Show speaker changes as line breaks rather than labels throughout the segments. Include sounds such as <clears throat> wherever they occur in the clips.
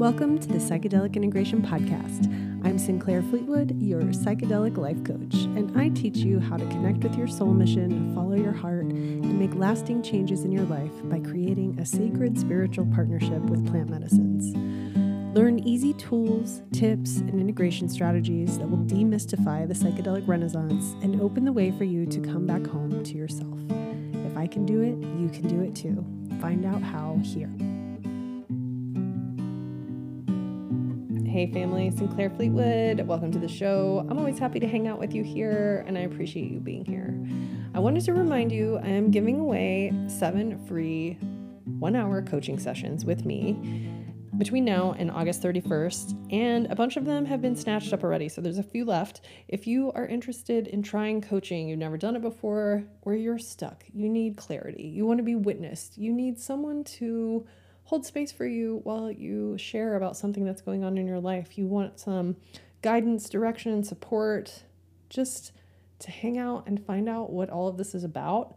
Welcome to the Psychedelic Integration Podcast. I'm Sinclair Fleetwood, your psychedelic life coach, and I teach you how to connect with your soul mission, follow your heart, and make lasting changes in your life by creating a sacred spiritual partnership with plant medicines. Learn easy tools, tips, and integration strategies that will demystify the psychedelic renaissance and open the way for you to come back home to yourself. If I can do it, you can do it too. Find out how here. Hey, family, Sinclair Fleetwood. Welcome to the show. I'm always happy to hang out with you here, and I appreciate you being here. I wanted to remind you I am giving away seven free one hour coaching sessions with me between now and August 31st, and a bunch of them have been snatched up already, so there's a few left. If you are interested in trying coaching, you've never done it before, or you're stuck, you need clarity, you want to be witnessed, you need someone to hold space for you while you share about something that's going on in your life. You want some guidance, direction, support, just to hang out and find out what all of this is about.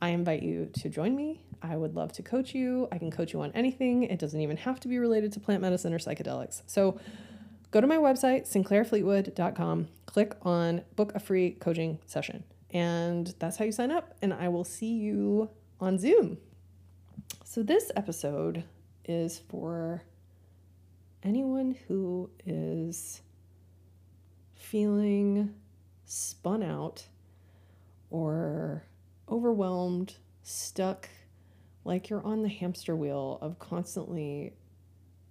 I invite you to join me. I would love to coach you. I can coach you on anything. It doesn't even have to be related to plant medicine or psychedelics. So go to my website, sinclairfleetwood.com, click on book a free coaching session. And that's how you sign up. And I will see you on Zoom. So, this episode is for anyone who is feeling spun out or overwhelmed, stuck, like you're on the hamster wheel of constantly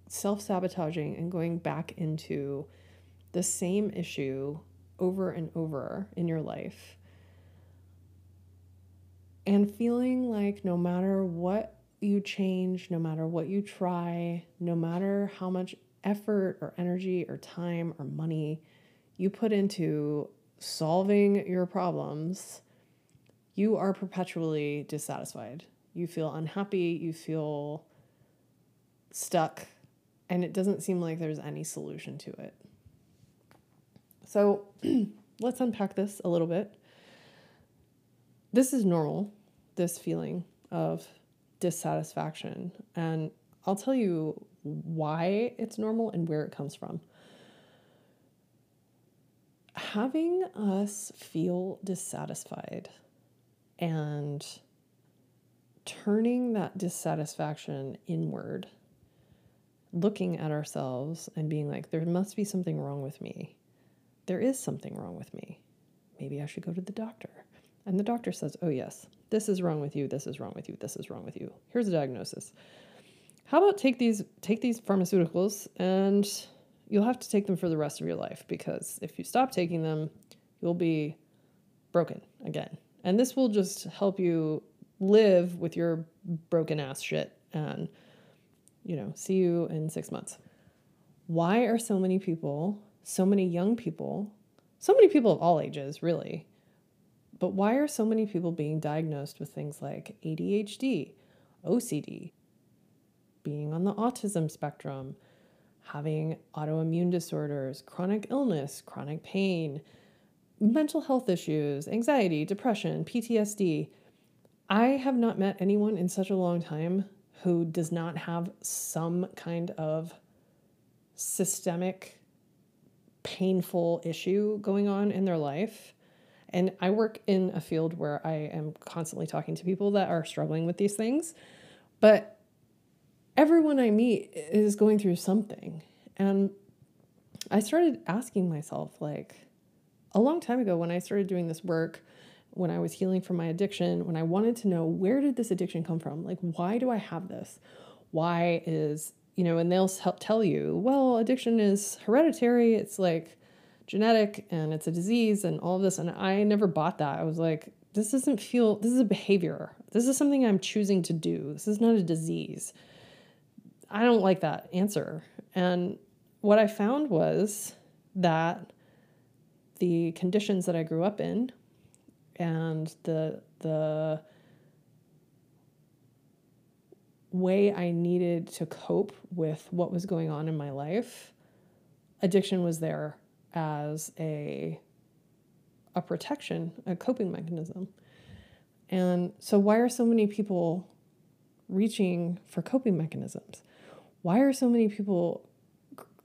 self sabotaging and going back into the same issue over and over in your life. And feeling like no matter what you change, no matter what you try, no matter how much effort or energy or time or money you put into solving your problems, you are perpetually dissatisfied. You feel unhappy, you feel stuck, and it doesn't seem like there's any solution to it. So <clears throat> let's unpack this a little bit. This is normal, this feeling of dissatisfaction. And I'll tell you why it's normal and where it comes from. Having us feel dissatisfied and turning that dissatisfaction inward, looking at ourselves and being like, there must be something wrong with me. There is something wrong with me. Maybe I should go to the doctor. And the doctor says, oh, yes, this is wrong with you, this is wrong with you, this is wrong with you. Here's a diagnosis. How about take these take these pharmaceuticals and you'll have to take them for the rest of your life because if you stop taking them, you'll be broken again. And this will just help you live with your broken ass shit and you know, see you in 6 months. Why are so many people, so many young people, so many people of all ages really but why are so many people being diagnosed with things like ADHD, OCD, being on the autism spectrum, having autoimmune disorders, chronic illness, chronic pain, mental health issues, anxiety, depression, PTSD? I have not met anyone in such a long time who does not have some kind of systemic, painful issue going on in their life. And I work in a field where I am constantly talking to people that are struggling with these things. But everyone I meet is going through something. And I started asking myself, like, a long time ago when I started doing this work, when I was healing from my addiction, when I wanted to know where did this addiction come from? Like, why do I have this? Why is, you know, and they'll tell you, well, addiction is hereditary. It's like, genetic and it's a disease and all of this. And I never bought that. I was like, this doesn't feel, this is a behavior. This is something I'm choosing to do. This is not a disease. I don't like that answer. And what I found was that the conditions that I grew up in and the, the, way I needed to cope with what was going on in my life, addiction was there as a a protection, a coping mechanism. And so why are so many people reaching for coping mechanisms? Why are so many people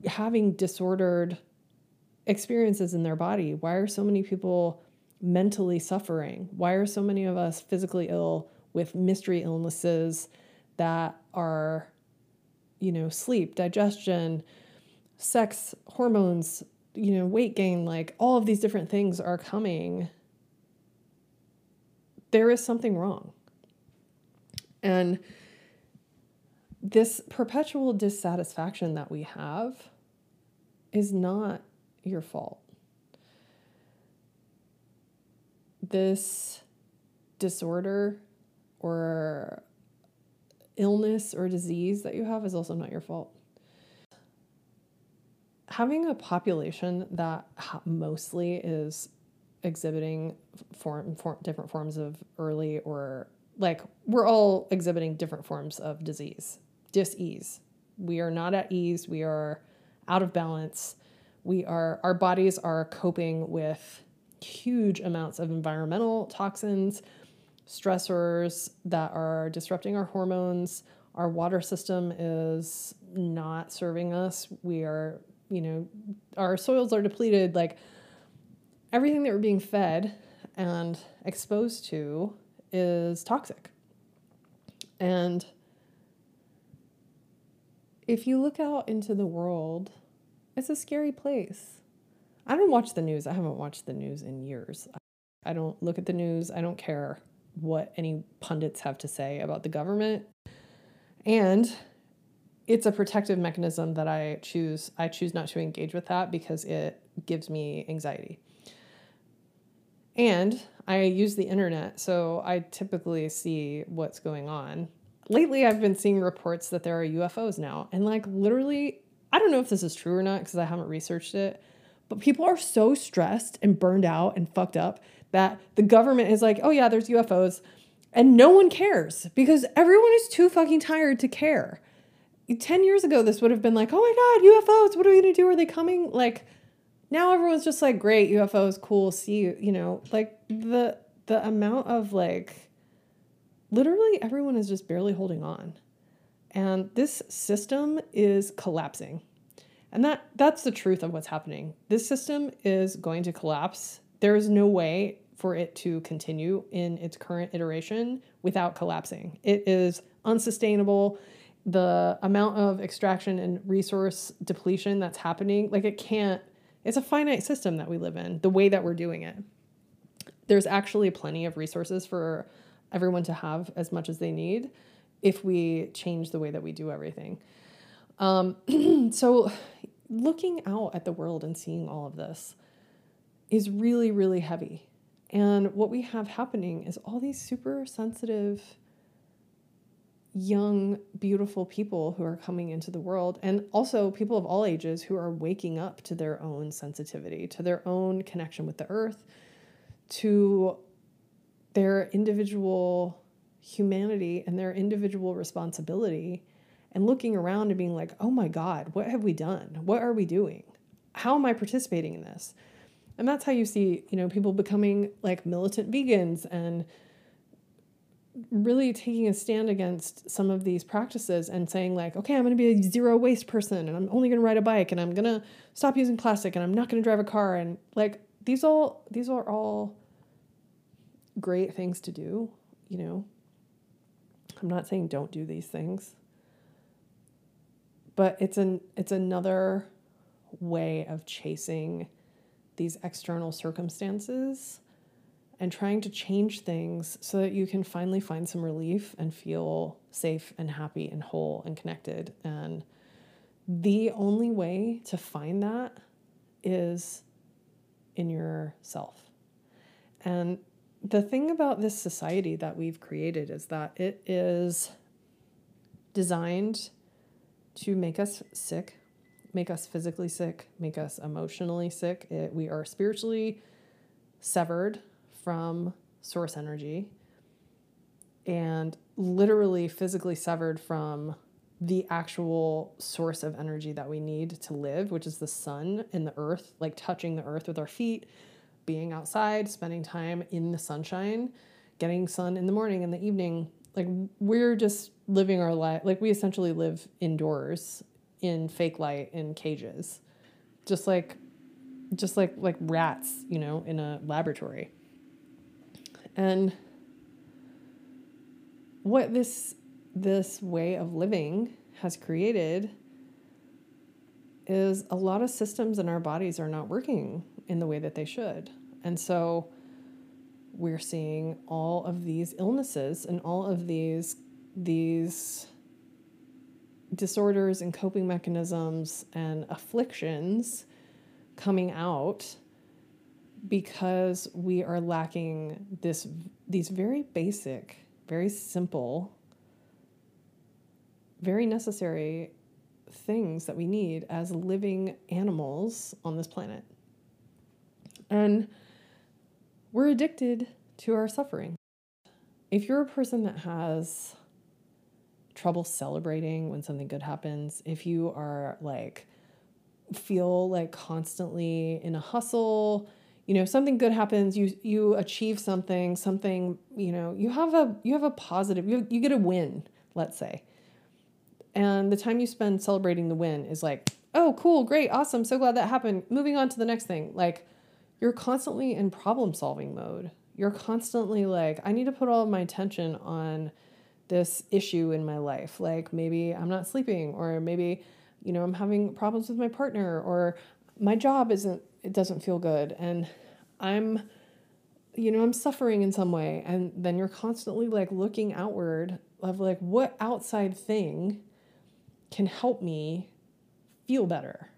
having disordered experiences in their body? Why are so many people mentally suffering? Why are so many of us physically ill with mystery illnesses that are, you know, sleep, digestion, sex, hormones, you know, weight gain, like all of these different things are coming? There is something wrong. And this perpetual dissatisfaction that we have is not your fault. This disorder or illness or disease that you have is also not your fault. Having a population that mostly is exhibiting form, form different forms of early or like we're all exhibiting different forms of disease, dis-ease. We are not at ease, we are out of balance. We are our bodies are coping with huge amounts of environmental toxins, stressors that are disrupting our hormones. Our water system is not serving us. We are, you know, our soils are depleted like everything that we're being fed and exposed to is toxic. And if you look out into the world, it's a scary place. I don't watch the news. I haven't watched the news in years. I don't look at the news. I don't care what any pundits have to say about the government. And it's a protective mechanism that I choose I choose not to engage with that because it gives me anxiety. And I use the internet, so I typically see what's going on. Lately, I've been seeing reports that there are UFOs now, and like literally, I don't know if this is true or not because I haven't researched it, but people are so stressed and burned out and fucked up that the government is like, oh yeah, there's UFOs, and no one cares because everyone is too fucking tired to care. 10 years ago, this would have been like, oh my God, UFOs, what are we gonna do? Are they coming? Like, now everyone's just like great ufos cool see you you know? Like mm-hmm. the the amount of like literally everyone is just barely holding on. And this system is collapsing. And that that's the truth of what's happening. This system is going to collapse. There is no way for it to continue in its current iteration without collapsing. It is unsustainable the amount of extraction and resource depletion that's happening like it can't it's a finite system that we live in, the way that we're doing it. There's actually plenty of resources for everyone to have as much as they need if we change the way that we do everything. Um, <clears throat> so, looking out at the world and seeing all of this is really, really heavy. And what we have happening is all these super sensitive young, beautiful people who are coming into the world, and also people of all ages who are waking up to their own sensitivity, to their own connection with the earth, to their individual humanity and their individual responsibility, and looking around and being like, oh my God, what have we done? What are we doing? How am I participating in this? And that's how you see, you know, people becoming like militant vegans and really taking a stand against some of these practices and saying like okay i'm going to be a zero waste person and i'm only going to ride a bike and i'm going to stop using plastic and i'm not going to drive a car and like these all these are all great things to do you know? I'm not saying don't do these things. But it's an it's another way of chasing these external circumstances and trying to change things so that you can finally find some relief and feel safe and happy and whole and connected. And the only way to find that is in yourself. And the thing about this society that we've created is that it is designed to make us sick, make us physically sick, make us emotionally sick. It, we are spiritually severed from source energy and literally physically severed from the actual source of energy that we need to live, which is the sun and the earth, like touching the earth with our feet, being outside, spending time in the sunshine, getting sun in the morning and the evening. Like we're just living our life like we essentially live indoors in fake light in cages just like just like like rats you know in a laboratory and what this this way of living has created is a lot of systems in our bodies are not working in the way that they should. And so we're seeing all of these illnesses and all of these these disorders and coping mechanisms and afflictions coming out because we are lacking this these very basic, very simple, very necessary things that we need as living animals on this planet. And we're addicted to our suffering. If you're a person that has trouble celebrating when something good happens, if you are like, feel like constantly in a hustle, you know, something good happens, you you achieve something, something, you know, you have a you have a positive, you you get a win, let's say. And the time you spend celebrating the win is like, oh, cool, great, awesome, so glad that happened. Moving on to the next thing. Like you're constantly in problem solving mode. You're constantly like, I need to put all of my attention on this issue in my life. Like maybe I'm not sleeping, or maybe, you know, I'm having problems with my partner, or my job isn't, it doesn't feel good. And I'm, you know, I'm suffering in some way. And then you're constantly like looking outward of like, what outside thing can help me feel better?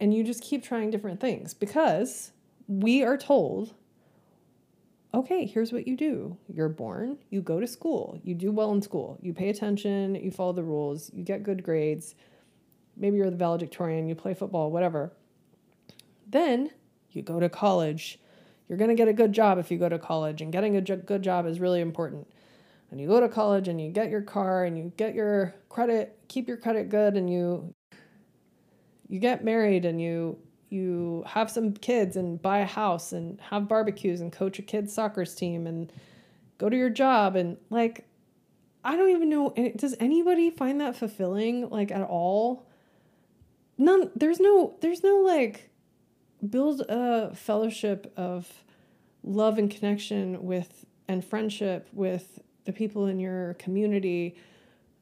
And you just keep trying different things because we are told okay, here's what you do. You're born, you go to school, you do well in school, you pay attention, you follow the rules, you get good grades. Maybe you're the valedictorian, you play football, whatever. Then you go to college. You're going to get a good job if you go to college, and getting a good job is really important. And you go to college and you get your car and you get your credit, keep your credit good, and you you get married and you you have some kids and buy a house and have barbecues and coach a kids soccer team and go to your job and like I don't even know eh, does anybody find that fulfilling like at all? None there's no there's no like build a fellowship of love and connection with and friendship with the people in your community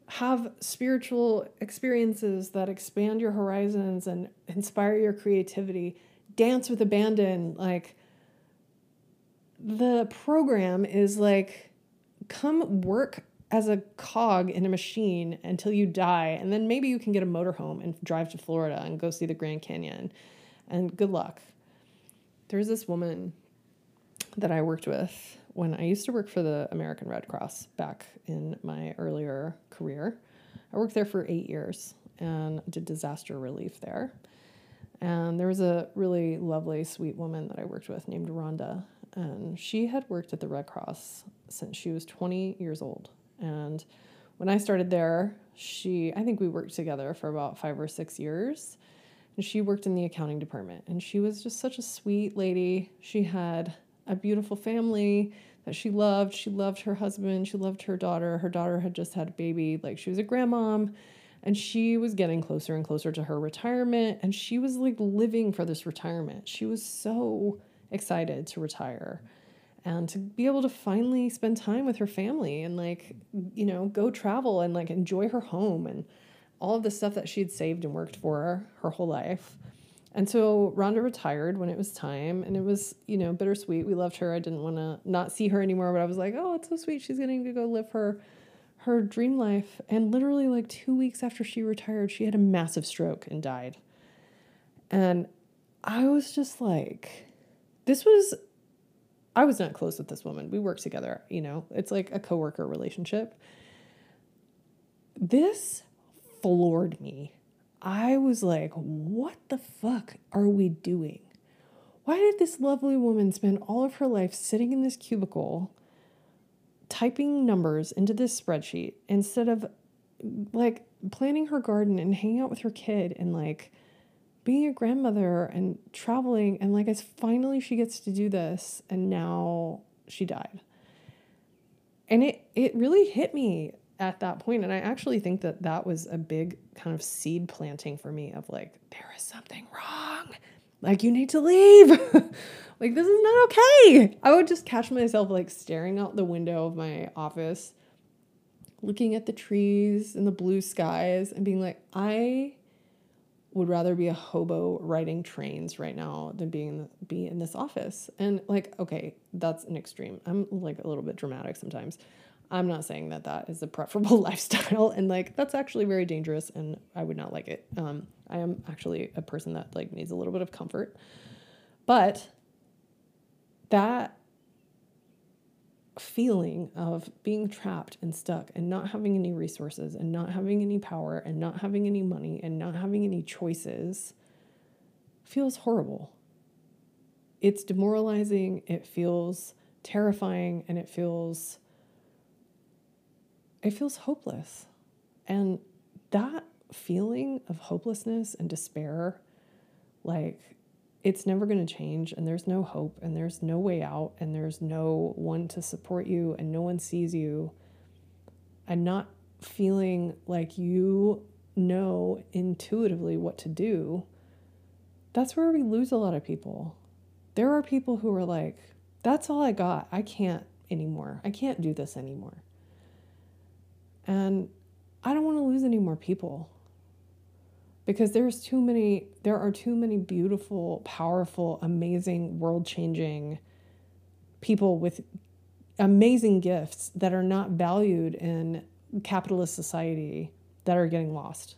have spiritual experiences that expand your horizons and inspire your creativity. Dance with abandon. Like, the program is like, come work as a cog in a machine until you die. And then maybe you can get a motorhome and drive to Florida and go see the Grand Canyon. And good luck. There's this woman that I worked with when I used to work for the American Red Cross back in my earlier career. I worked there for eight years and did disaster relief there. And there was a really lovely, sweet woman that I worked with named Rhonda. And she had worked at the Red Cross since she was 20 years old. And when I started there, she, I think we worked together for about five or six years. And she worked in the accounting department. And she was just such a sweet lady. She had a beautiful family that she loved. She loved her husband. She loved her daughter. Her daughter had just had a baby. Like she was a grandmom and she was getting closer and closer to her retirement. And she was like living for this retirement. She was so excited to retire and to be able to finally spend time with her family and like, you know, go travel and like enjoy her home and all of the stuff that she had saved and worked for her whole life. And so Rhonda retired when it was time, and it was, you know, bittersweet. We loved her. I didn't want to not see her anymore, but I was like, oh, it's so sweet. She's getting to go live her her dream life. And literally, like two weeks after she retired, she had a massive stroke and died. And I was just like, this was, I was not close with this woman. We worked together, you know, it's like a coworker relationship. This floored me I was like, what the fuck are we doing? Why did this lovely woman spend all of her life sitting in this cubicle typing numbers into this spreadsheet instead of like planning her garden and hanging out with her kid and like being a grandmother and traveling and like as finally she gets to do this and now she died and it it really hit me at that point and i actually think that that was a big kind of seed planting for me of like there is something wrong like you need to leave <laughs> like this is not okay i would just catch myself like staring out the window of my office looking at the trees and the blue skies and being like i would rather be a hobo riding trains right now than being be in this office. And like, okay, that's an extreme. I'm like a little bit dramatic sometimes. I'm not saying that that is a preferable <laughs> lifestyle, and like that's actually very dangerous, and I would not like it. Um, I am actually a person that like needs a little bit of comfort, but that feeling of being trapped and stuck and not having any resources and not having any power and not having any money and not having any choices feels horrible. It's demoralizing, it feels terrifying, and it feels it feels hopeless. And that feeling of hopelessness and despair like it's never going to change and there's no hope and there's no way out and there's no one to support you and no one sees you. And not feeling like you know intuitively what to do. That's where we lose a lot of people. There are people who are like that's all i got. I can't anymore. I can't do this anymore and i don't want to lose any more people. Because there's too many there are too many beautiful powerful amazing world-changing people with amazing gifts that are not valued in capitalist society that are getting lost.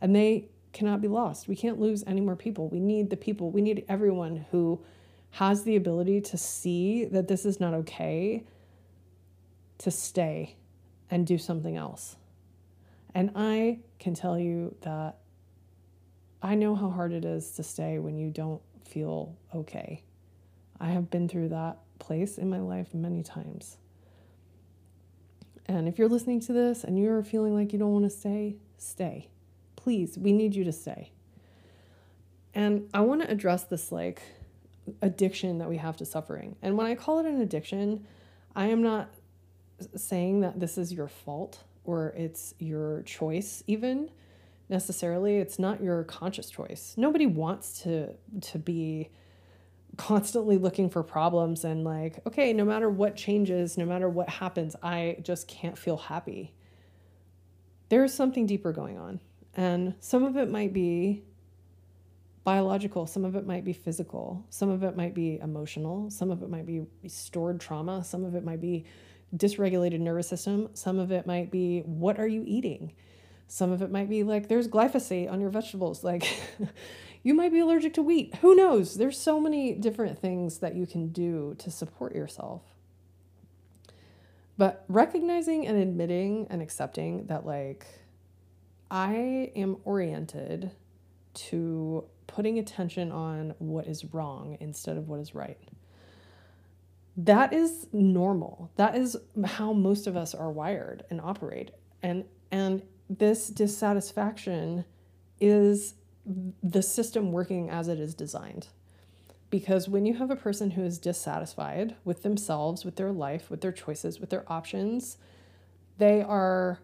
And they cannot be lost. We can't lose any more people. We need the people. We need everyone who has the ability to see that this is not okay to stay and do something else and i can tell you that I know how hard it is to stay when you don't feel okay. I have been through that place in my life many times. And if you're listening to this and you're feeling like you don't want to stay, stay. Please, we need you to stay. And I want to address this like addiction that we have to suffering. And when I call it an addiction, I am not saying that this is your fault or it's your choice, even necessarily it's not your conscious choice. Nobody wants to to be constantly looking for problems and like okay no matter what changes no matter what happens i just can't feel happy. There's something deeper going on and some of it might be biological some of it might be physical some of it might be emotional some of it might be stored trauma some of it might be dysregulated nervous system some of it might be what are you eating some of it might be like there's glyphosate on your vegetables. <laughs> Like you might be allergic to wheat. Who knows? There's so many different things that you can do to support yourself. But recognizing and admitting and accepting that, like, I am oriented to putting attention on what is wrong instead of what is right. That is normal. That is how most of us are wired and operate. And and this dissatisfaction is the system working as it is designed. Because when you have a person who is dissatisfied with themselves, with their life, with their choices, with their options, they are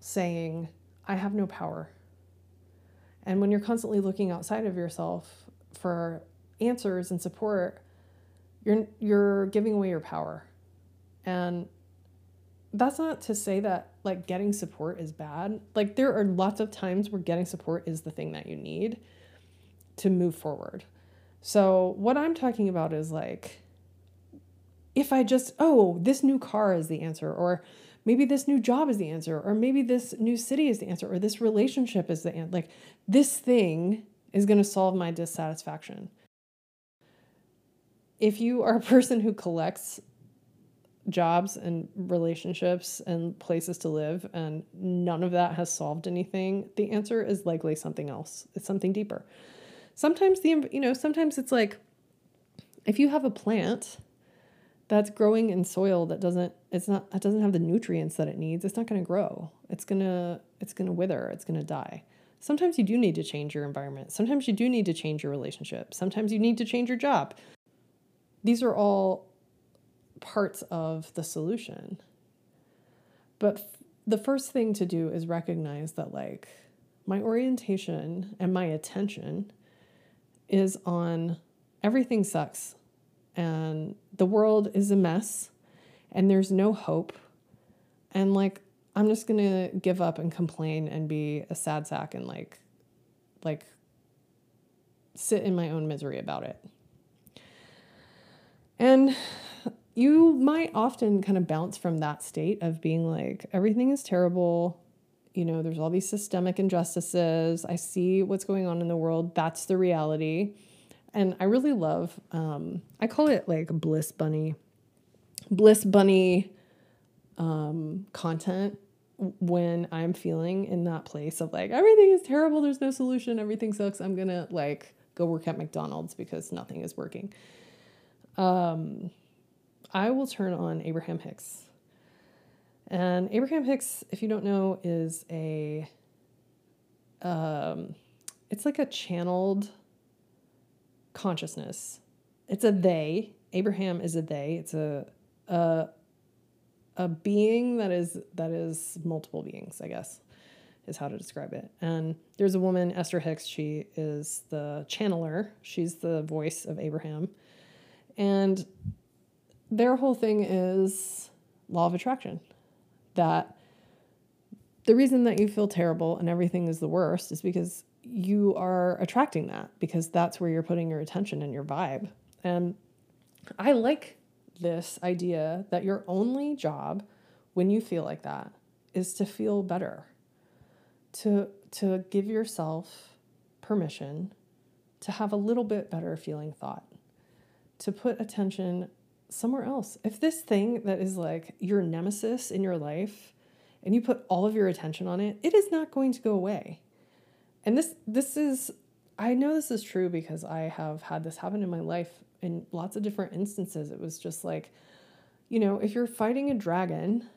saying, I have no power. And when you're constantly looking outside of yourself for answers and support, you're, you're giving away your power. And that's not to say that like getting support is bad. Like there are lots of times where getting support is the thing that you need to move forward. So what I'm talking about is like if I just oh, this new car is the answer or maybe this new job is the answer or maybe this new city is the answer or this relationship is the answer. Like this thing is going to solve my dissatisfaction. If you are a <laughs> person who collects jobs and relationships and places to live and none of that has solved anything the answer is likely something else. It's something deeper. Sometimes the you know sometimes it's like if you have a plant that's growing in soil that doesn't it's not that doesn't have the nutrients that it needs it's not going to grow. It's going to it's going to wither it's going to die. Sometimes you do need to change your environment. Sometimes you do need to change your relationship. Sometimes you need to change your job these are all parts of the solution. But the first thing to do is recognize that, like, my orientation and my attention is on everything sucks and the world is a mess and there's no hope. And, like, I'm just gonna give up and complain and be a sad sack and, like, like, sit in my own misery about it. And you might often kind of bounce from that state of being like, everything is terrible. You know, there's all these systemic injustices. I see what's going on in the world. That's the reality. And I really love, um, I call it like bliss bunny, bliss bunny um, content when I'm feeling in that place of like, everything is terrible. There's no solution. Everything sucks. I'm going to like go work at McDonald's because nothing is working. Um, I will turn on Abraham Hicks. And Abraham Hicks, if you don't know, is a um, it's like a channeled consciousness. It's a they. Abraham is a they. It's a a a being that is that is multiple beings, I guess, is how to describe it. And there's a woman, Esther Hicks. She is the channeler. She's the voice of Abraham, and their whole thing is law of attraction. That the reason that you feel terrible and everything is the worst is because you are attracting that because that's where you're putting your attention and your vibe. And I like this idea that your only job when you feel like that is to feel better. To to give yourself permission to have a little bit better feeling thought. To put attention somewhere else. If this thing that is like your nemesis in your life and you put all of your attention on it, it is not going to go away. And this this is I know this is true because I have had this happen in my life in lots of different instances. It was just like, you know, if you're fighting a dragon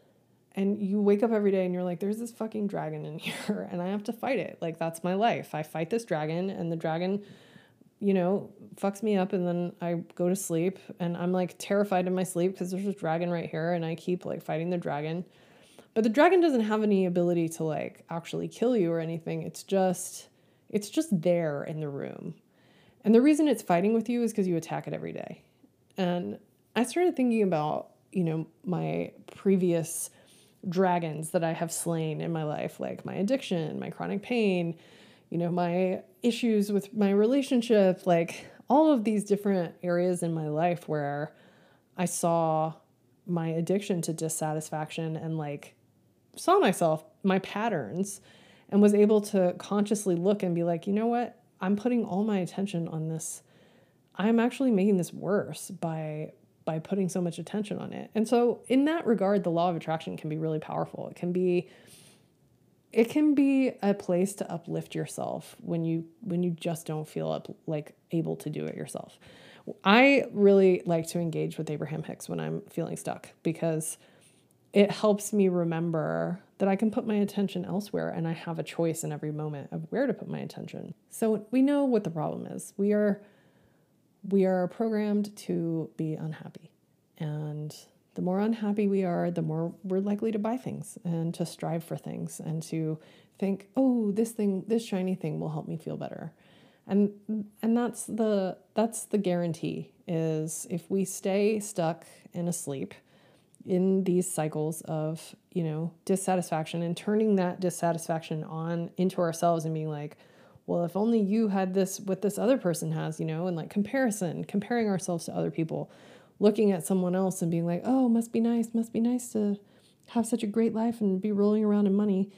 and you wake up every day and you're like, there's this fucking dragon in <laughs> here and I have to fight it. Like, that's my life. I fight this dragon and the dragon you know, fucks me up and then I go to sleep and I'm like terrified in my sleep because there's a dragon right here and I keep like fighting the dragon. But the dragon doesn't have any ability to like actually kill you or anything. It's just it's just there in the room. And the reason it's fighting with you is because you attack it every day. And I started thinking about, you know, my previous dragons that I have slain in my life, like my addiction, my chronic pain, you know, my issues with my relationship, like all of these different areas in my life where I saw my addiction to dissatisfaction and like saw myself, my patterns, and was able to consciously look and be like, you know what? I'm putting all my attention on this. I'm actually making this worse by by putting so much attention on it. And so in that regard, the law of attraction can be really powerful. It can be it can be a place to uplift yourself when you when you just don't feel up like able to do it yourself. I really like to engage with Abraham Hicks when I'm feeling stuck because it helps me remember that I can put my attention elsewhere and I have a choice in every moment of where to put my attention. So we know what the problem is. We are we are programmed to be unhappy. And the more unhappy we are, the more we're likely to buy things and to strive for things and to think, "Oh, this thing, this shiny thing will help me feel better." And and that's the that's the guarantee is if we stay stuck and asleep in these cycles of, you know, dissatisfaction and turning that dissatisfaction on into ourselves and being like, well, if only you had this what this other person has, you know, and like comparison, comparing ourselves to other people looking at someone else and being like, oh, must be nice, must be nice to have such a great life and be rolling around in money.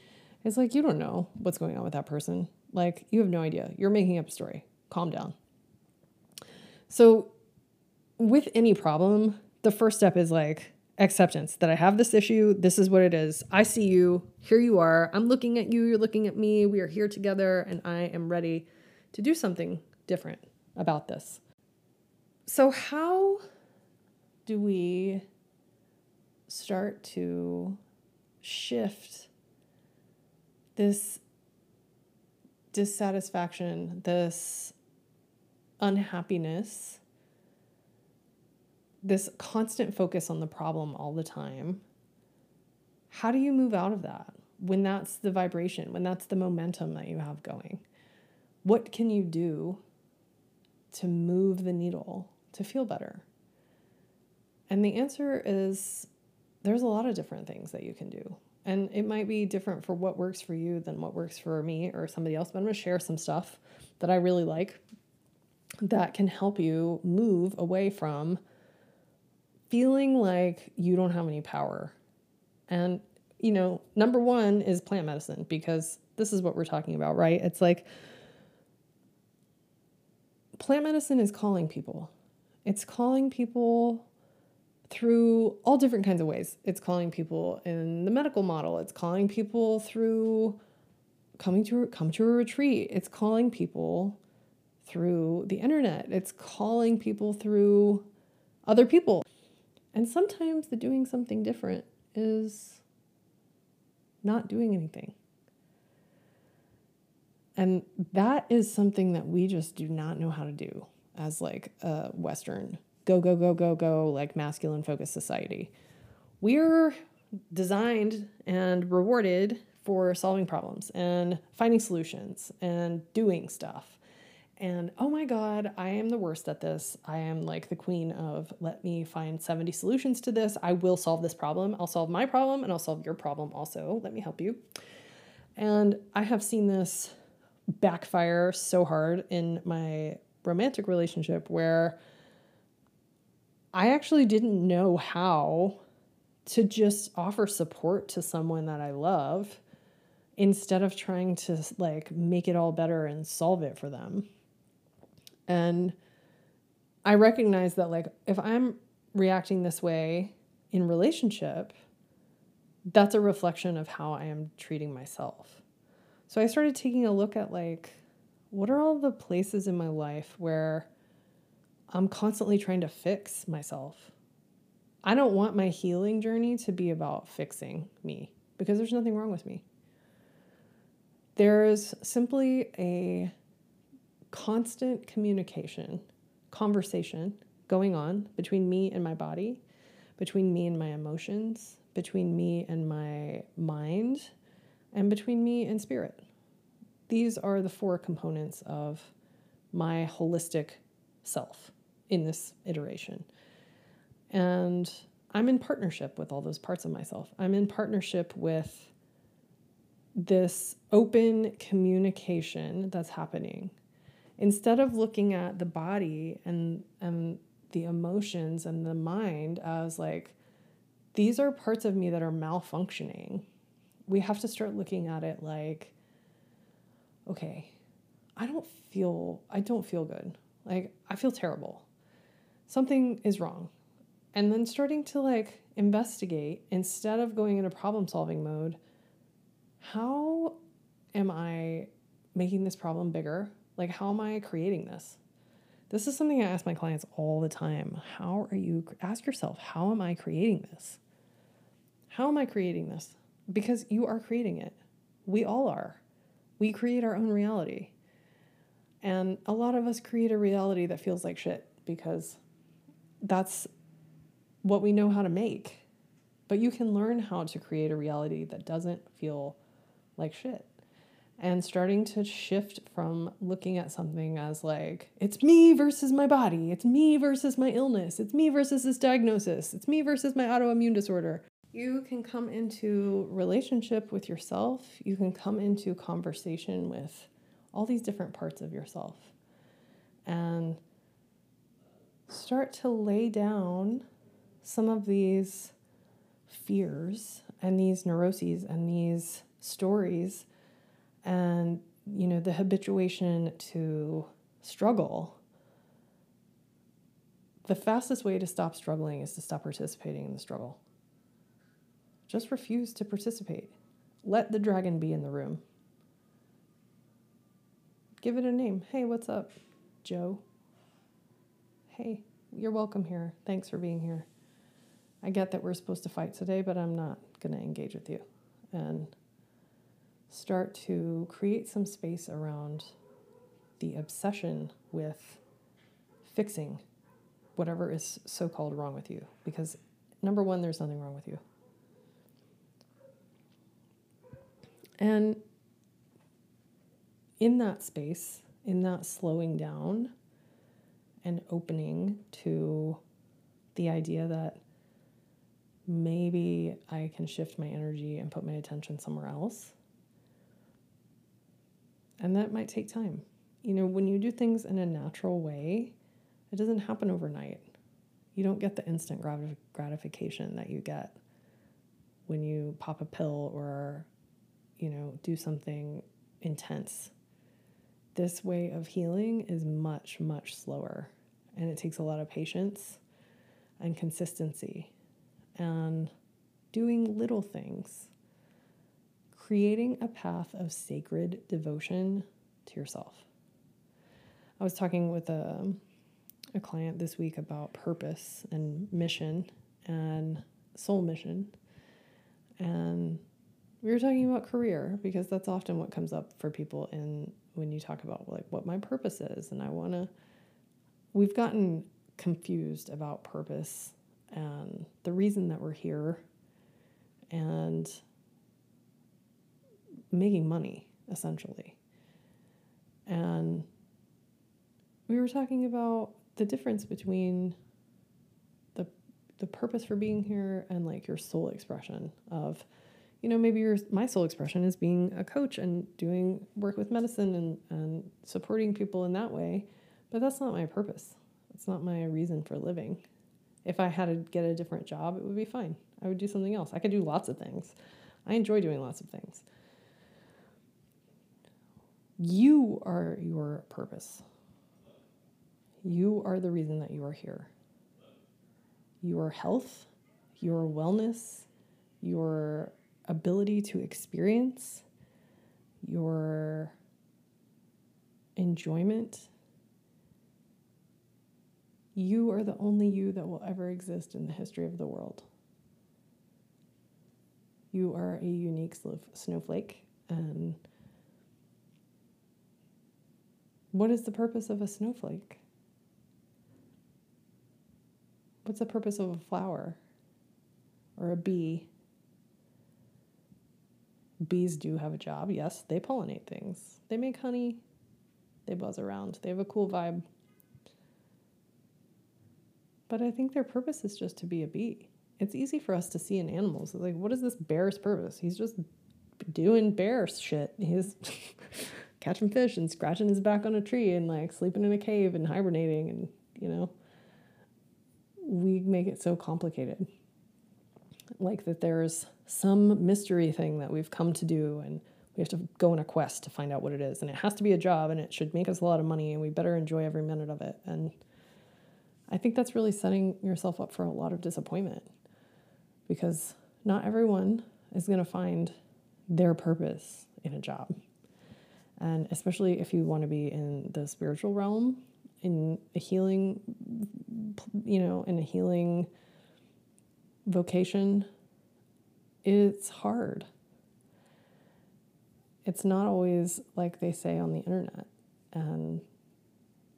It's like, you don't know what's going on with that person. Like, you have no idea. You're making up a story. Calm down. So, with any problem, the first step is like acceptance that I have this issue. This is what it is. I see you. Here you are. I'm looking at you. You're looking at me. We are here together, and I am ready to do something different about this. So, how do we start to shift this dissatisfaction, this unhappiness, this constant focus on the problem all the time? How do you move out of that when that's the vibration, when that's the momentum that you have going? What can you do to move the needle to feel better? And the answer is there's a lot of different things that you can do. And it might be different for what works for you than what works for me or somebody else, but I'm to share some stuff that I really like that can help you move away from feeling like you don't have any power. And, you know, number one is plant medicine because this is what we're talking about, right? It's like plant medicine is calling people, it's calling people through all different kinds of ways. It's calling people in the medical model. It's calling people through coming to come to a retreat. It's calling people through the internet. It's calling people through other people. And sometimes the doing something different is not doing anything. And that is something that we just do not know how to do as like a Western go, go, go, go, go, like masculine focused society. We're designed and rewarded for solving problems and finding solutions and doing stuff. And oh my God, I am the worst at this. I am like the queen of let me find 70 solutions to this. I will solve this problem. I'll solve my problem and I'll solve your problem also. Let me help you. And I have seen this backfire so hard in my romantic relationship where I actually didn't know how to just offer support to someone that I love instead of trying to like make it all better and solve it for them. And I recognize that like if I'm reacting this way in relationship, that's a reflection of how I am treating myself. So I started taking a look at like what are all the places in my life where I'm constantly trying to fix myself. I don't want my healing journey to be about fixing me because there's nothing wrong with me. There's simply a constant communication, conversation going on between me and my body, between me and my emotions, between me and my mind, and between me and spirit. These are the four components of my holistic self in this iteration. And I'm in partnership with all those parts of myself. I'm in partnership with this open communication that's happening. Instead of looking at the body and, and the emotions and the mind as like, these are parts of me that are malfunctioning, we have to start looking at it like, okay, I don't feel I don't feel good. Like I feel terrible something is wrong. And then starting to like investigate instead of going into problem solving mode, how am I making this problem bigger? Like, how am I creating this? This is something I ask my clients all the time. How are you, ask yourself, how am I creating this? How am I creating this? Because you are creating it. We all are. We create our own reality. And a lot of us create a reality that feels like shit because that's what we know how to make. But you can learn how to create a reality that doesn't feel like shit. And starting to shift from looking at something as like, it's me versus my body, it's me versus my illness, it's me versus this diagnosis, it's me versus my autoimmune disorder. You can come into relationship with yourself, you can come into conversation with all these different parts of yourself. And start to lay down some of these fears and these neuroses and these stories and you know the habituation to struggle. The fastest way to stop struggling is to stop participating in the struggle. Just refuse to participate. Let the dragon be in the room. Give it a name. Hey what's up? Joe hey, you're welcome here. Thanks for being here. I get that we're supposed to fight today, but I'm not going to engage with you. And start to create some space around the obsession with fixing whatever is so called wrong with you. Because number one, there's nothing wrong with you. And in that space, in that slowing down and opening to the idea that maybe I can shift my energy and put my attention somewhere else. And that might take time. You know, when you do things in a natural way, it doesn't happen overnight. You don't get the instant gratification that you get when you pop a pill or, you know, do something intense. This way of healing is much, much slower, and it takes a lot of patience and consistency and doing little things, creating a path of sacred devotion to yourself. I was talking with a, a client this week about purpose and mission and soul mission. And we were talking about career because that's often what comes up for people in when you talk about like what my purpose is and I want to we've gotten confused about purpose and the reason that we're here and making money essentially. And we were talking about the difference between the the purpose for being here and like your soul expression of you know maybe your my soul expression is being a coach and doing work with medicine and, and supporting people in that way but that's not my purpose it's not my reason for living if I had to get a different job, it would be fine. I would do something else. I could do lots of things. I enjoy doing lots of things. You are your purpose. You are the reason that you are here. Your health, your wellness, your ability to experience, your enjoyment, you are the only you that will ever exist in the history of the world. You are a unique snowflake. And what is the purpose of a snowflake? What's the purpose of a flower or a bee? Bees do have a job, yes, they pollinate things, they make honey, they buzz around, they have a cool vibe. But I think their purpose is just to be a bee. It's easy for us to see in animals. It's like, what is this bear's purpose? He's just doing bear shit. He's <laughs> catching fish and scratching his back on a tree and like sleeping in a cave and hibernating and, you know, we make it so complicated. Like that there's some mystery thing that we've come to do and we have to go on a quest to find out what it is and it has to be a job and it should make us a lot of money and we better enjoy every minute of it and I think that's really setting yourself up for a lot of disappointment because not everyone is going to find their purpose in a job. And especially if you want to be in the spiritual realm, in a healing, you know, in a healing vocation, it's hard. It's not always like they say on the internet. And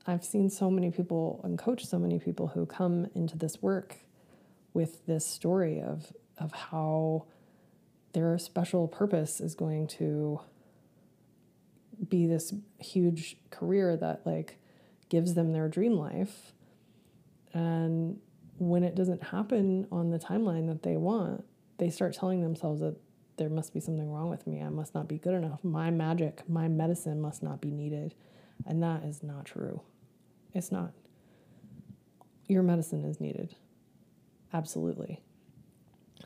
I've seen so many people and coach so many people who come into this work with this story of of how their special purpose is going to be this huge career that like gives them their dream life. And when it doesn't happen on the timeline that they want they start telling themselves that there must be something wrong with me. I must not be good enough. My magic my medicine must not be needed. And that is not true it's not. Your medicine is needed. Absolutely.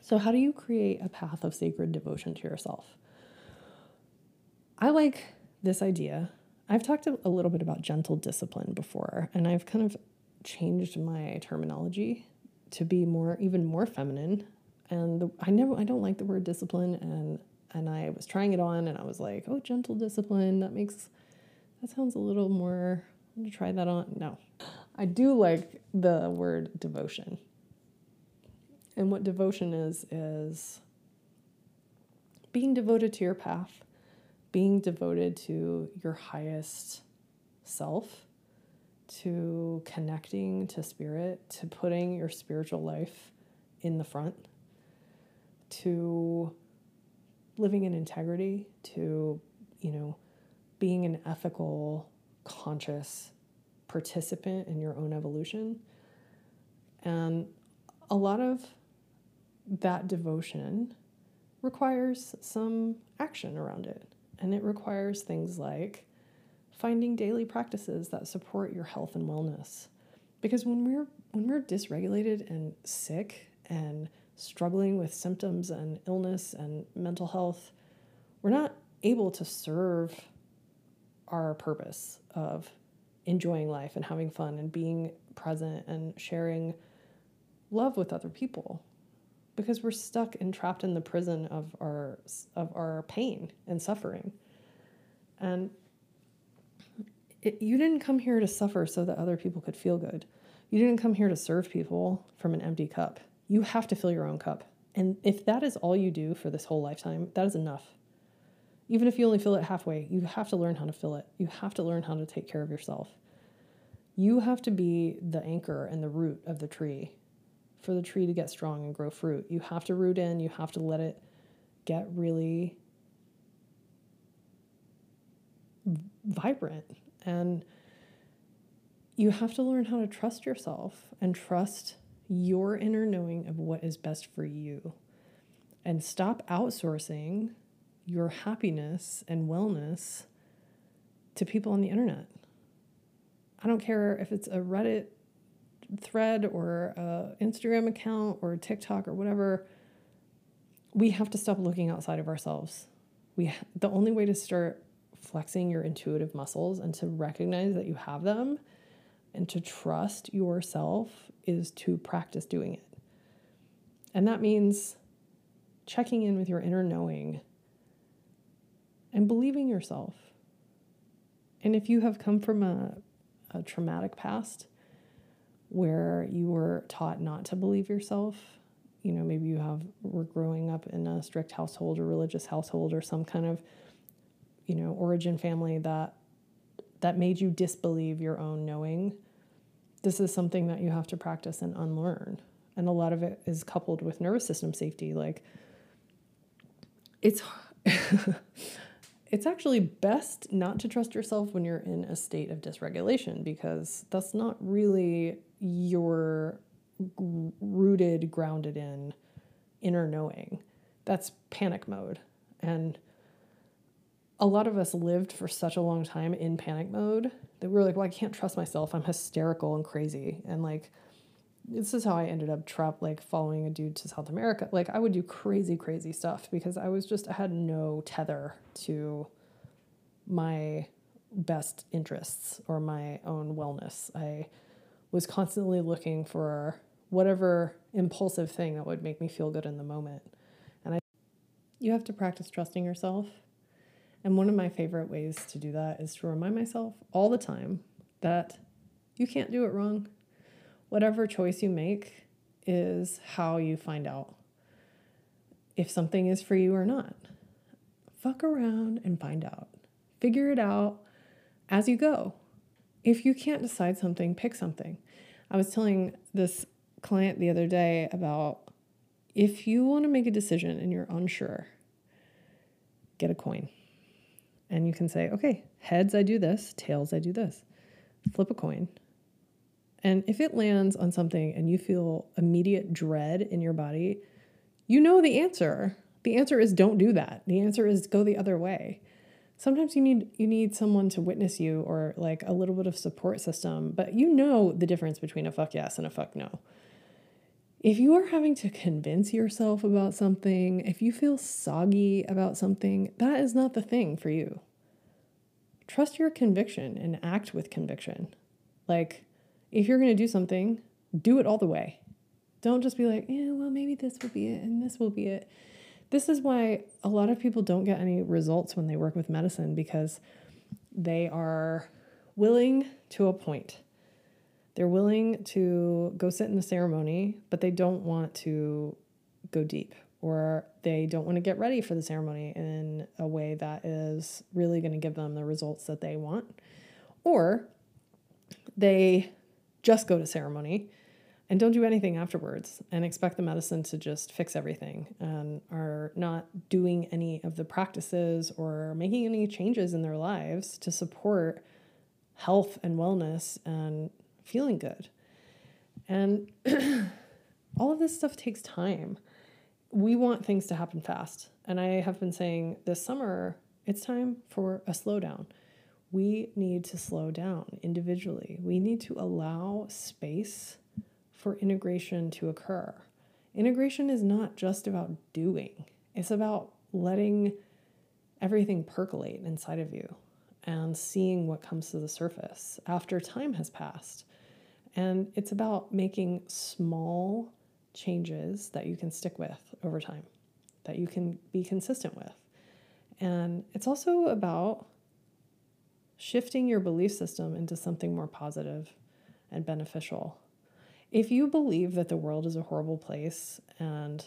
So, how do you create a path of sacred devotion to yourself? I like this idea. I've talked a little bit about gentle discipline before, and I've kind of changed my terminology to be more, even more feminine. And the, I never, I don't like the word discipline, and and I was trying it on, and I was like, oh, gentle discipline. That makes that sounds a little more try that on. No. I do like the word devotion. And what devotion is, is being devoted to your path, being devoted to your highest self, to connecting to spirit, to putting your spiritual life in the front, to living in integrity to, you know, being an ethical, conscious participant in your own evolution. And a lot of that devotion requires some action around it. And it requires things like finding daily practices that support your health and wellness. Because when we're when we're dysregulated and sick and struggling with symptoms and illness and mental health, we're not able to serve our purpose of enjoying life and having fun and being present and sharing love with other people because we're stuck and trapped in the prison of our of our pain and suffering. And it, you didn't come here to suffer so that other people could feel good. You didn't come here to serve people from an empty cup. You have to fill your own cup. And if that is all you do for this whole lifetime that is enough even if you only fill it halfway you have to learn how to fill it you have to learn how to take care of yourself you have to be the anchor and the root of the tree for the tree to get strong and grow fruit. You have to root in, you have to let it get really vibrant. And you have to learn how to trust yourself and trust your inner knowing of what is best for you. And stop outsourcing your happiness and wellness to people on the internet. I don't care if it's a Reddit thread or a Instagram account or TikTok or whatever, we have to stop looking outside of ourselves. We the only way to start flexing your intuitive muscles and to recognize that you have them and to trust yourself is to practice doing it. And that means checking in with your inner knowing and believing yourself. And if you have come from a, a traumatic past, where you were taught not to believe yourself. You know, maybe you have were growing up in a strict household or religious household or some kind of, you know, origin family that that made you disbelieve your own knowing. This is something that you have to practice and unlearn. And a lot of it is coupled with nervous system safety. Like it's <laughs> it's actually best not to trust yourself when you're in a state of dysregulation because that's not really your rooted, grounded in inner knowing. That's panic mode. And a lot of us lived for such a long time in panic mode that we were like, well, I can't trust myself. I'm hysterical and crazy. And like, this is how I ended up trapped, like following a dude to South America. Like, I would do crazy, crazy stuff because I was just, I had no tether to my best interests or my own wellness. I was constantly looking for whatever impulsive thing that would make me feel good in the moment. And I you have to practice trusting yourself. And one of my favorite ways to do that is to remind myself all the time that you can't do it wrong. Whatever choice you make is how you find out if something is for you or not. Fuck around and find out. Figure it out as you go. If you can't decide something, pick something. I was telling this client the other day about if you want to make a decision and you're unsure, get a coin. And you can say, okay, heads, I do this, tails, I do this. Flip a coin. And if it lands on something and you feel immediate dread in your body, you know the answer. The answer is don't do that. The answer is go the other way sometimes you need you need someone to witness you or like a little bit of support system but you know the difference between a fuck yes and a fuck no if you are having to convince yourself about something if you feel soggy about something that is not the thing for you trust your conviction and act with conviction like if you're going to do something do it all the way don't just be like yeah well maybe this will be it and this will be it this is why a lot of people don't get any results when they work with medicine because they are willing to a point. They're willing to go sit in the ceremony, but they don't want to go deep or they don't want to get ready for the ceremony in a way that is really going to give them the results that they want. Or they just go to ceremony and don't do anything afterwards and expect the medicine to just fix everything and are not doing any of the practices or making any changes in their lives to support health and wellness and feeling good. And <clears throat> all of this stuff takes time. We want things to happen fast. And I have been saying this summer, it's time for a slowdown. We need to slow down individually. We need to allow space for integration to occur. Integration is not just about doing, it's about letting everything percolate inside of you and seeing what comes to the surface after time has passed. And it's about making small changes that you can stick with over time, that you can be consistent with. And it's also about shifting your belief system into something more positive and beneficial if you believe that the world is a horrible place and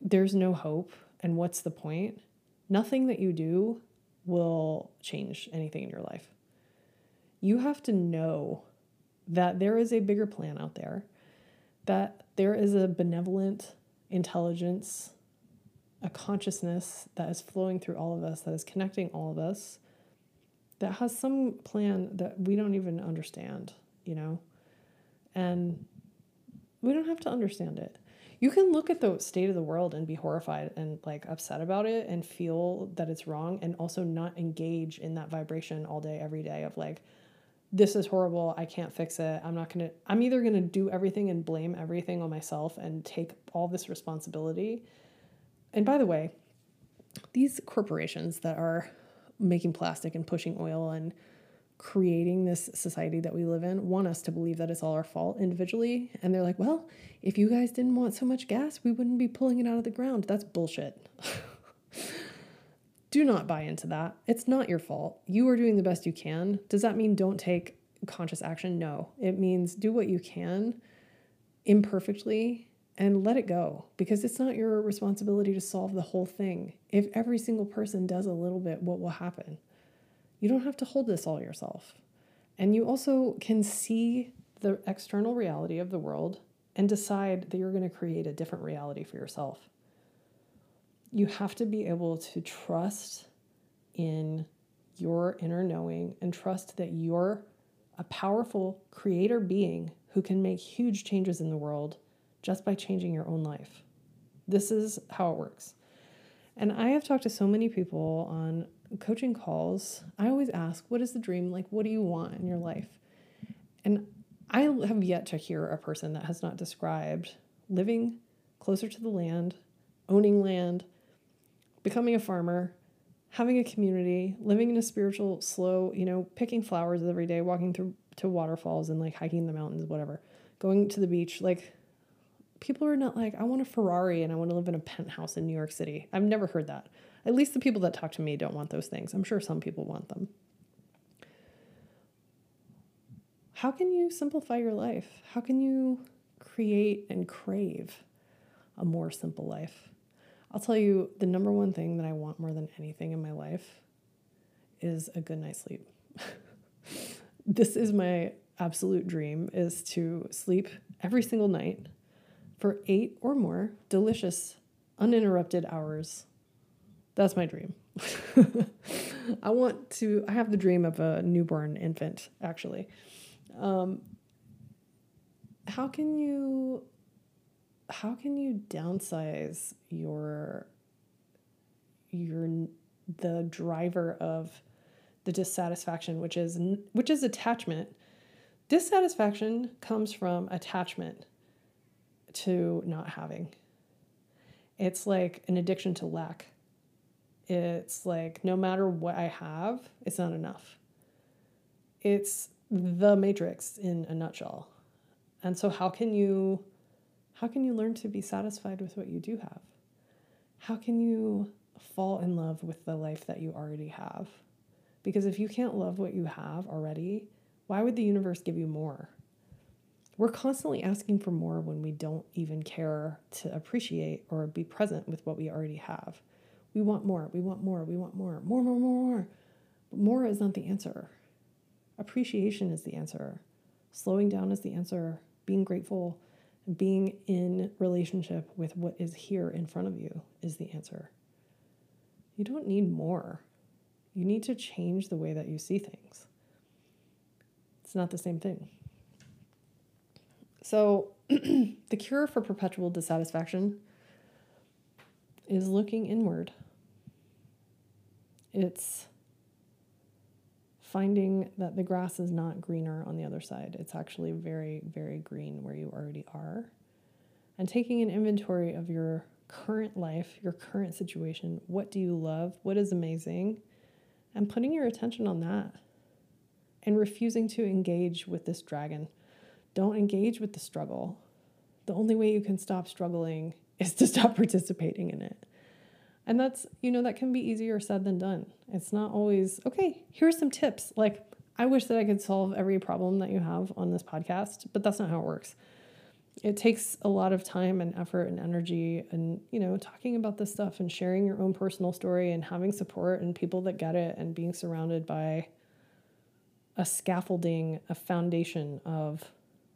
there's no hope and what's the point, nothing that you do will change anything in your life. You have to know that there is a bigger plan out there, that there is a benevolent intelligence, a consciousness that is flowing through all of us, that is connecting all of us, that has some plan that we don't even understand, you know? And we don't have to understand it. You can look at the state of the world and be horrified and like upset about it and feel that it's wrong and also not engage in that vibration all day, every day of like, this is horrible. I can't fix it. I'm not going to, I'm either going to do everything and blame everything on myself and take all this responsibility. And by the way, these corporations that are making plastic and pushing oil and creating this society that we live in want us to believe that it's all our fault individually. And they're like, well, if you guys didn't want so much gas, we wouldn't be pulling it out of the ground. That's bullshit. <laughs> Do not buy into that. It's not your fault. You are doing the best you can. Does that mean don't take conscious action? No. It means do what you can imperfectly and let it go because it's not your responsibility to solve the whole thing. If every single person does a little bit, what will happen? You don't have to hold this all yourself. And you also can see the external reality of the world and decide that you're going to create a different reality for yourself. You have to be able to trust in your inner knowing and trust that you're a powerful creator being who can make huge changes in the world just by changing your own life. This is how it works. And I have talked to so many people on coaching calls, I always ask, what is the dream? Like, what do you want in your life? And I have yet to hear a person that has not described living closer to the land, owning land, becoming a farmer, having a community, living in a spiritual, slow, you know, picking flowers every day, walking through to waterfalls and like hiking the mountains, whatever, going to the beach. Like, people are not like, I want a Ferrari and I want to live in a penthouse in New York City. I've never heard that. At least the people that talk to me don't want those things. I'm sure some people want them. How can you simplify your life? How can you create and crave a more simple life? I'll tell you the number one thing that I want more than anything in my life is a good night's sleep. <laughs> this is my absolute dream is to sleep every single night for 8 or more delicious uninterrupted hours that's my dream. <laughs> I want to, I have the dream of a newborn infant, actually. Um, how can you, how can you downsize your, your, the driver of the dissatisfaction, which is, which is attachment. Dissatisfaction comes from attachment to not having. It's like an addiction to lack it's like no matter what I have, it's not enough. It's the matrix in a nutshell. And so how can you how can you learn to be satisfied with what you do have? How can you fall in love with the life that you already have? Because if you can't love what you have already, why would the universe give you more? We're constantly asking for more when we don't even care to appreciate or be present with what we already have. We want more, we want more, we want more, more, more, more, more. But more is not the answer. Appreciation is the answer. Slowing down is the answer. being grateful, being in relationship with what is here in front of you is the answer. You don't need more. You need to change the way that you see things. It's not the same thing. So, <clears throat> the cure for perpetual dissatisfaction is looking inward. It's finding that the grass is not greener on the other side. It's actually very, very green where you already are. And taking an inventory of your current life, your current situation. What do you love? What is amazing? And putting your attention on that and refusing to engage with this dragon. Don't engage with the struggle. The only way you can stop struggling <laughs> is to stop participating in it. And that's, you know, that can be easier said than done. It's not always, okay, here's some tips. Like, I wish that I could solve every problem that you have on this podcast, but that's not how it works. It takes a lot of time and effort and energy and, you know, talking about this stuff and sharing your own personal story and having support and people that get it and being surrounded by a scaffolding, a foundation of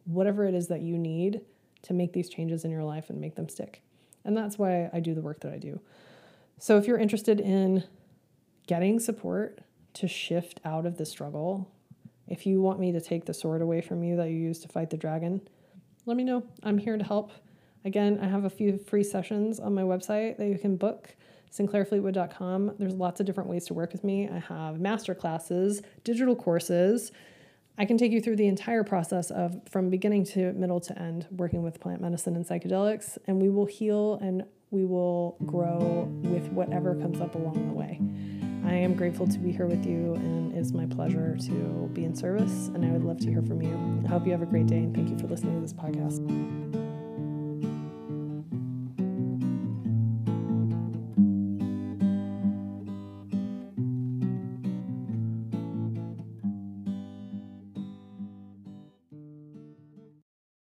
whatever it is that you need to make these changes in your life and make them stick. And that's why I do the work that I do. So if you're interested in getting support to shift out of the struggle, if you want me to take the sword away from you that you use to fight the dragon, let me know. I'm here to help. Again, I have a few free sessions on my website that you can book sinclairfleetwood.com. There's lots of different ways to work with me. I have master classes, digital courses. I can take you through the entire process of from beginning to middle to end working with plant medicine and psychedelics, and we will heal and we will grow with whatever comes up along the way. I am grateful to be here with you, and it's my pleasure to be in service. And I would love to hear from you. I hope you have a great day, and thank you for listening to this podcast.